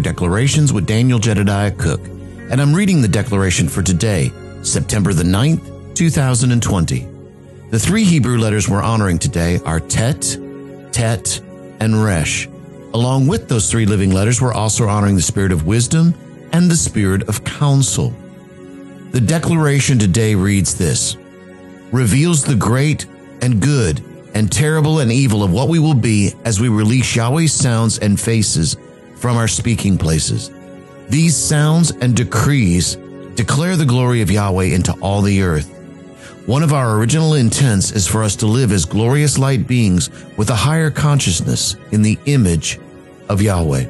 Declarations with Daniel Jedediah Cook, and I'm reading the declaration for today, September the 9th, 2020. The three Hebrew letters we're honoring today are Tet, Tet, and Resh. Along with those three living letters, we're also honoring the spirit of wisdom and the spirit of counsel. The declaration today reads this reveals the great and good and terrible and evil of what we will be as we release Yahweh's sounds and faces from our speaking places. These sounds and decrees declare the glory of Yahweh into all the earth. One of our original intents is for us to live as glorious light beings with a higher consciousness in the image of Yahweh.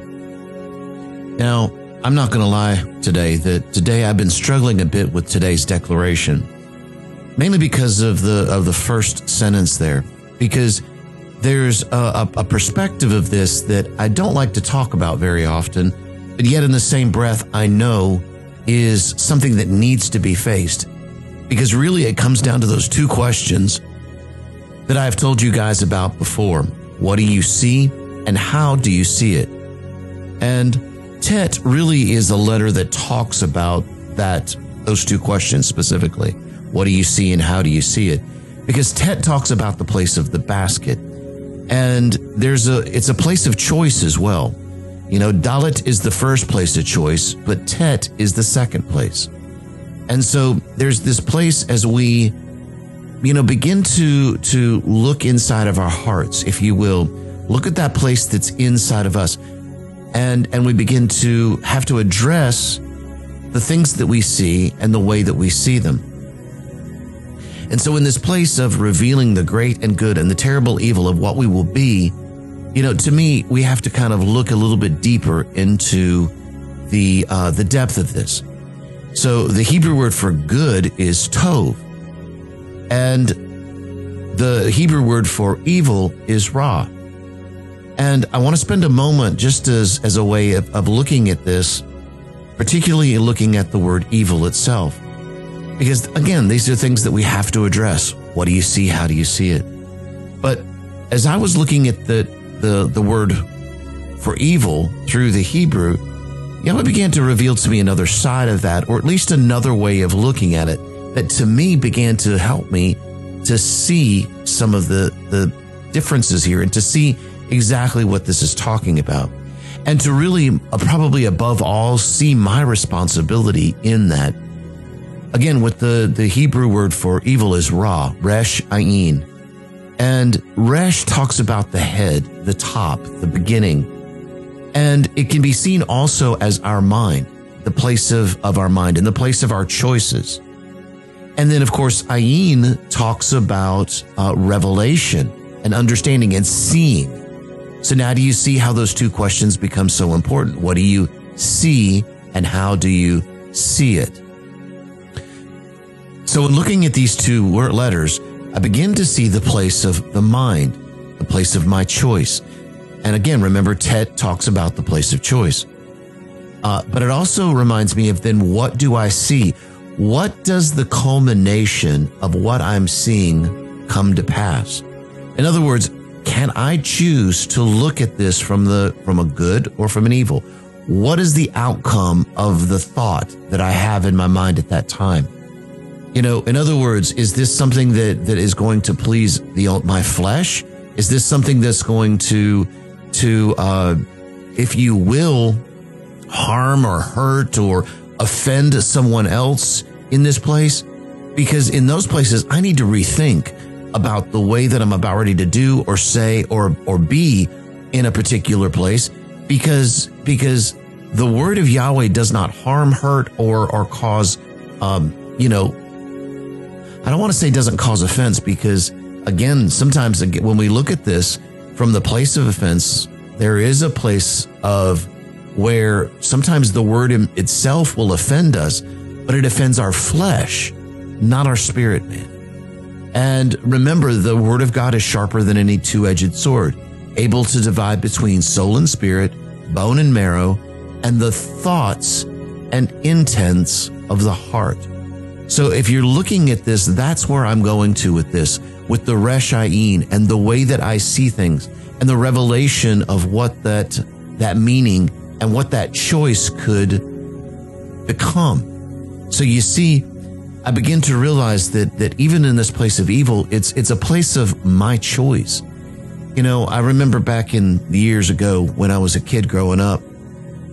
Now, I'm not going to lie today that today I've been struggling a bit with today's declaration, mainly because of the of the first sentence there, because there's a, a, perspective of this that I don't like to talk about very often, but yet in the same breath I know is something that needs to be faced, because really it comes down to those two questions that I've told you guys about before: What do you see, and how do you see it? And Tet really is a letter that talks about that, those two questions specifically. What do you see and how do you see it? Because Tet talks about the place of the basket. And there's a, it's a place of choice as well. You know, Dalet is the first place of choice, but Tet is the second place. And so there's this place as we, you know, begin to, to look inside of our hearts, if you will, look at that place that's inside of us and and we begin to have to address the things that we see and the way that we see them. And so in this place of revealing the great and good and the terrible evil of what we will be, you know, to me, we have to kind of look a little bit deeper into the uh, the depth of this. So the Hebrew word for good is tov, and the Hebrew word for evil is ra. And I want to spend a moment just as, as a way of, of looking at this, particularly looking at the word evil itself. Because again, these are things that we have to address. What do you see? How do you see it? But as I was looking at the, the, the word for evil through the Hebrew, Yahweh began to reveal to me another side of that, or at least another way of looking at it that to me began to help me to see some of the, the differences here and to see exactly what this is talking about. And to really, uh, probably above all, see my responsibility in that. Again, with the, the Hebrew word for evil is Ra, Resh Ayin. And Resh talks about the head, the top, the beginning. And it can be seen also as our mind, the place of, of our mind and the place of our choices. And then, of course, Ayin talks about uh, revelation and understanding and seeing. So now do you see how those two questions become so important? What do you see and how do you see it? So in looking at these two letters, I begin to see the place of the mind, the place of my choice. And again, remember, Tet talks about the place of choice. Uh, but it also reminds me of then what do I see? What does the culmination of what I'm seeing come to pass? In other words, can I choose to look at this from the from a good or from an evil? What is the outcome of the thought that I have in my mind at that time? You know, in other words, is this something that that is going to please the my flesh? Is this something that's going to to uh, if you will harm or hurt or offend someone else in this place? Because in those places, I need to rethink about the way that I'm about ready to do or say or or be in a particular place because because the word of Yahweh does not harm, hurt, or or cause um, you know I don't want to say doesn't cause offense because again sometimes when we look at this from the place of offense there is a place of where sometimes the word itself will offend us but it offends our flesh not our spirit man and remember, the word of God is sharper than any two edged sword, able to divide between soul and spirit, bone and marrow, and the thoughts and intents of the heart. So if you're looking at this, that's where I'm going to with this, with the Resh Ayin and the way that I see things and the revelation of what that, that meaning and what that choice could become. So you see, I begin to realize that that even in this place of evil, it's it's a place of my choice. You know, I remember back in years ago when I was a kid growing up,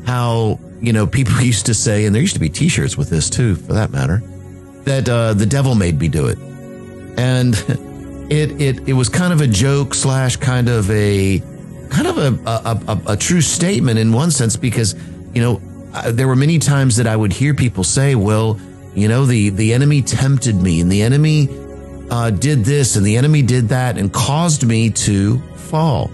how you know people used to say, and there used to be T-shirts with this too, for that matter, that uh, the devil made me do it, and it it it was kind of a joke slash kind of a kind of a a, a, a true statement in one sense because you know there were many times that I would hear people say, well you know, the, the enemy tempted me and the enemy uh, did this and the enemy did that and caused me to fall.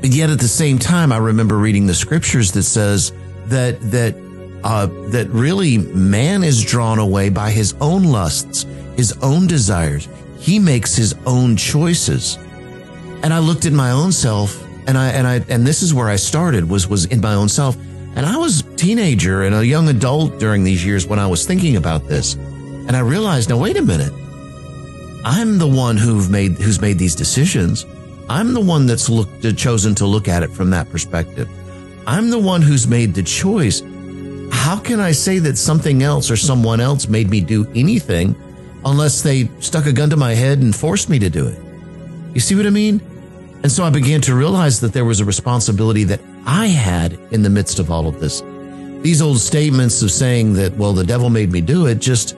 But yet at the same time, I remember reading the scriptures that says that, that, uh, that really man is drawn away by his own lusts, his own desires. He makes his own choices. And I looked at my own self and I, and I, and this is where I started was, was in my own self. And I was a teenager and a young adult during these years when I was thinking about this. And I realized, now wait a minute. I'm the one who've made who's made these decisions. I'm the one that's looked chosen to look at it from that perspective. I'm the one who's made the choice. How can I say that something else or someone else made me do anything unless they stuck a gun to my head and forced me to do it? You see what I mean? And so I began to realize that there was a responsibility that I had in the midst of all of this. These old statements of saying that, well, the devil made me do it just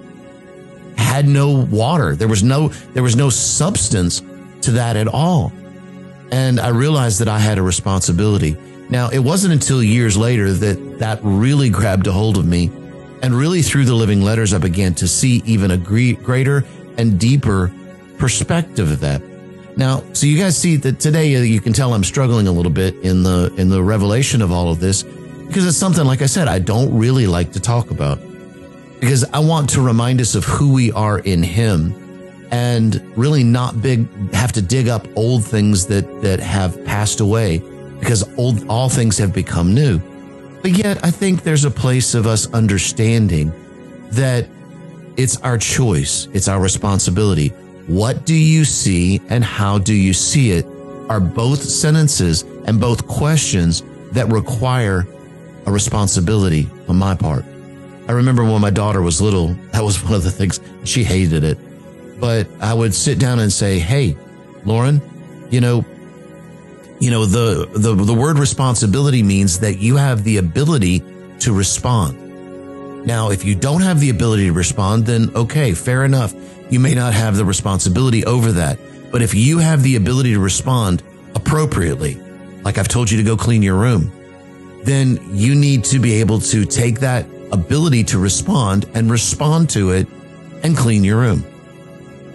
had no water. There was no, there was no substance to that at all. And I realized that I had a responsibility. Now, it wasn't until years later that that really grabbed a hold of me. And really through the living letters, I began to see even a greater and deeper perspective of that. Now, so you guys see that today uh, you can tell I'm struggling a little bit in the in the revelation of all of this because it's something like I said I don't really like to talk about because I want to remind us of who we are in him and really not big have to dig up old things that that have passed away because old all things have become new. But yet I think there's a place of us understanding that it's our choice, it's our responsibility. What do you see and how do you see it are both sentences and both questions that require a responsibility on my part. I remember when my daughter was little, that was one of the things she hated it. But I would sit down and say, Hey, Lauren, you know, you know, the, the, the word responsibility means that you have the ability to respond. Now, if you don't have the ability to respond, then okay, fair enough. You may not have the responsibility over that. But if you have the ability to respond appropriately, like I've told you to go clean your room, then you need to be able to take that ability to respond and respond to it and clean your room.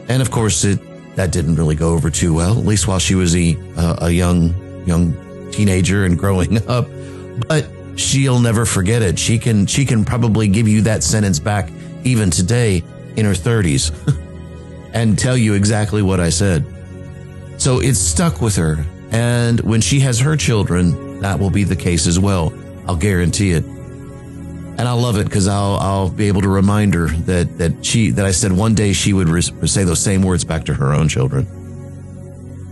And of course, it, that didn't really go over too well, at least while she was a, uh, a young, young teenager and growing up. But she'll never forget it. She can, she can probably give you that sentence back even today in her 30s and tell you exactly what I said. So it's stuck with her. And when she has her children, that will be the case as well. I'll guarantee it. And I love it because I'll, I'll be able to remind her that, that she, that I said one day she would say those same words back to her own children.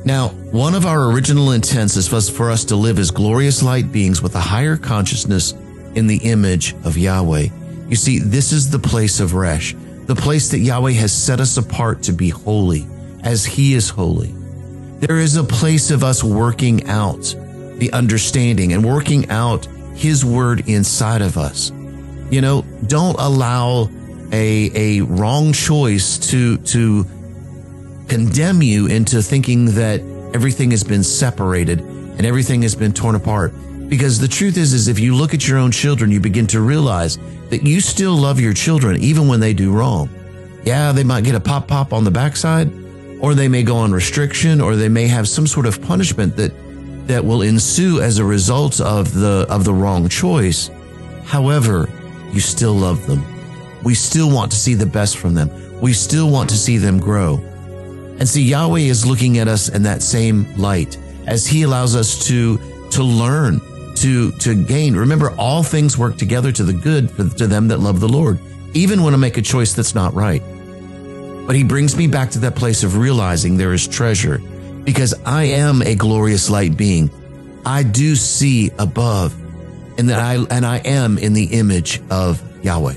Now, one of our original intents is for us to live as glorious light beings with a higher consciousness in the image of Yahweh. You see, this is the place of Resh, the place that Yahweh has set us apart to be holy, as He is holy. There is a place of us working out the understanding and working out His word inside of us. You know, don't allow a, a wrong choice to, to condemn you into thinking that everything has been separated and everything has been torn apart. Because the truth is, is if you look at your own children, you begin to realize that you still love your children even when they do wrong. Yeah, they might get a pop pop on the backside, or they may go on restriction, or they may have some sort of punishment that that will ensue as a result of the of the wrong choice. However, you still love them. We still want to see the best from them. We still want to see them grow. And see, Yahweh is looking at us in that same light as He allows us to to learn to, to gain. Remember, all things work together to the good for, to them that love the Lord, even when I make a choice that's not right. But he brings me back to that place of realizing there is treasure because I am a glorious light being. I do see above and that I and I am in the image of Yahweh.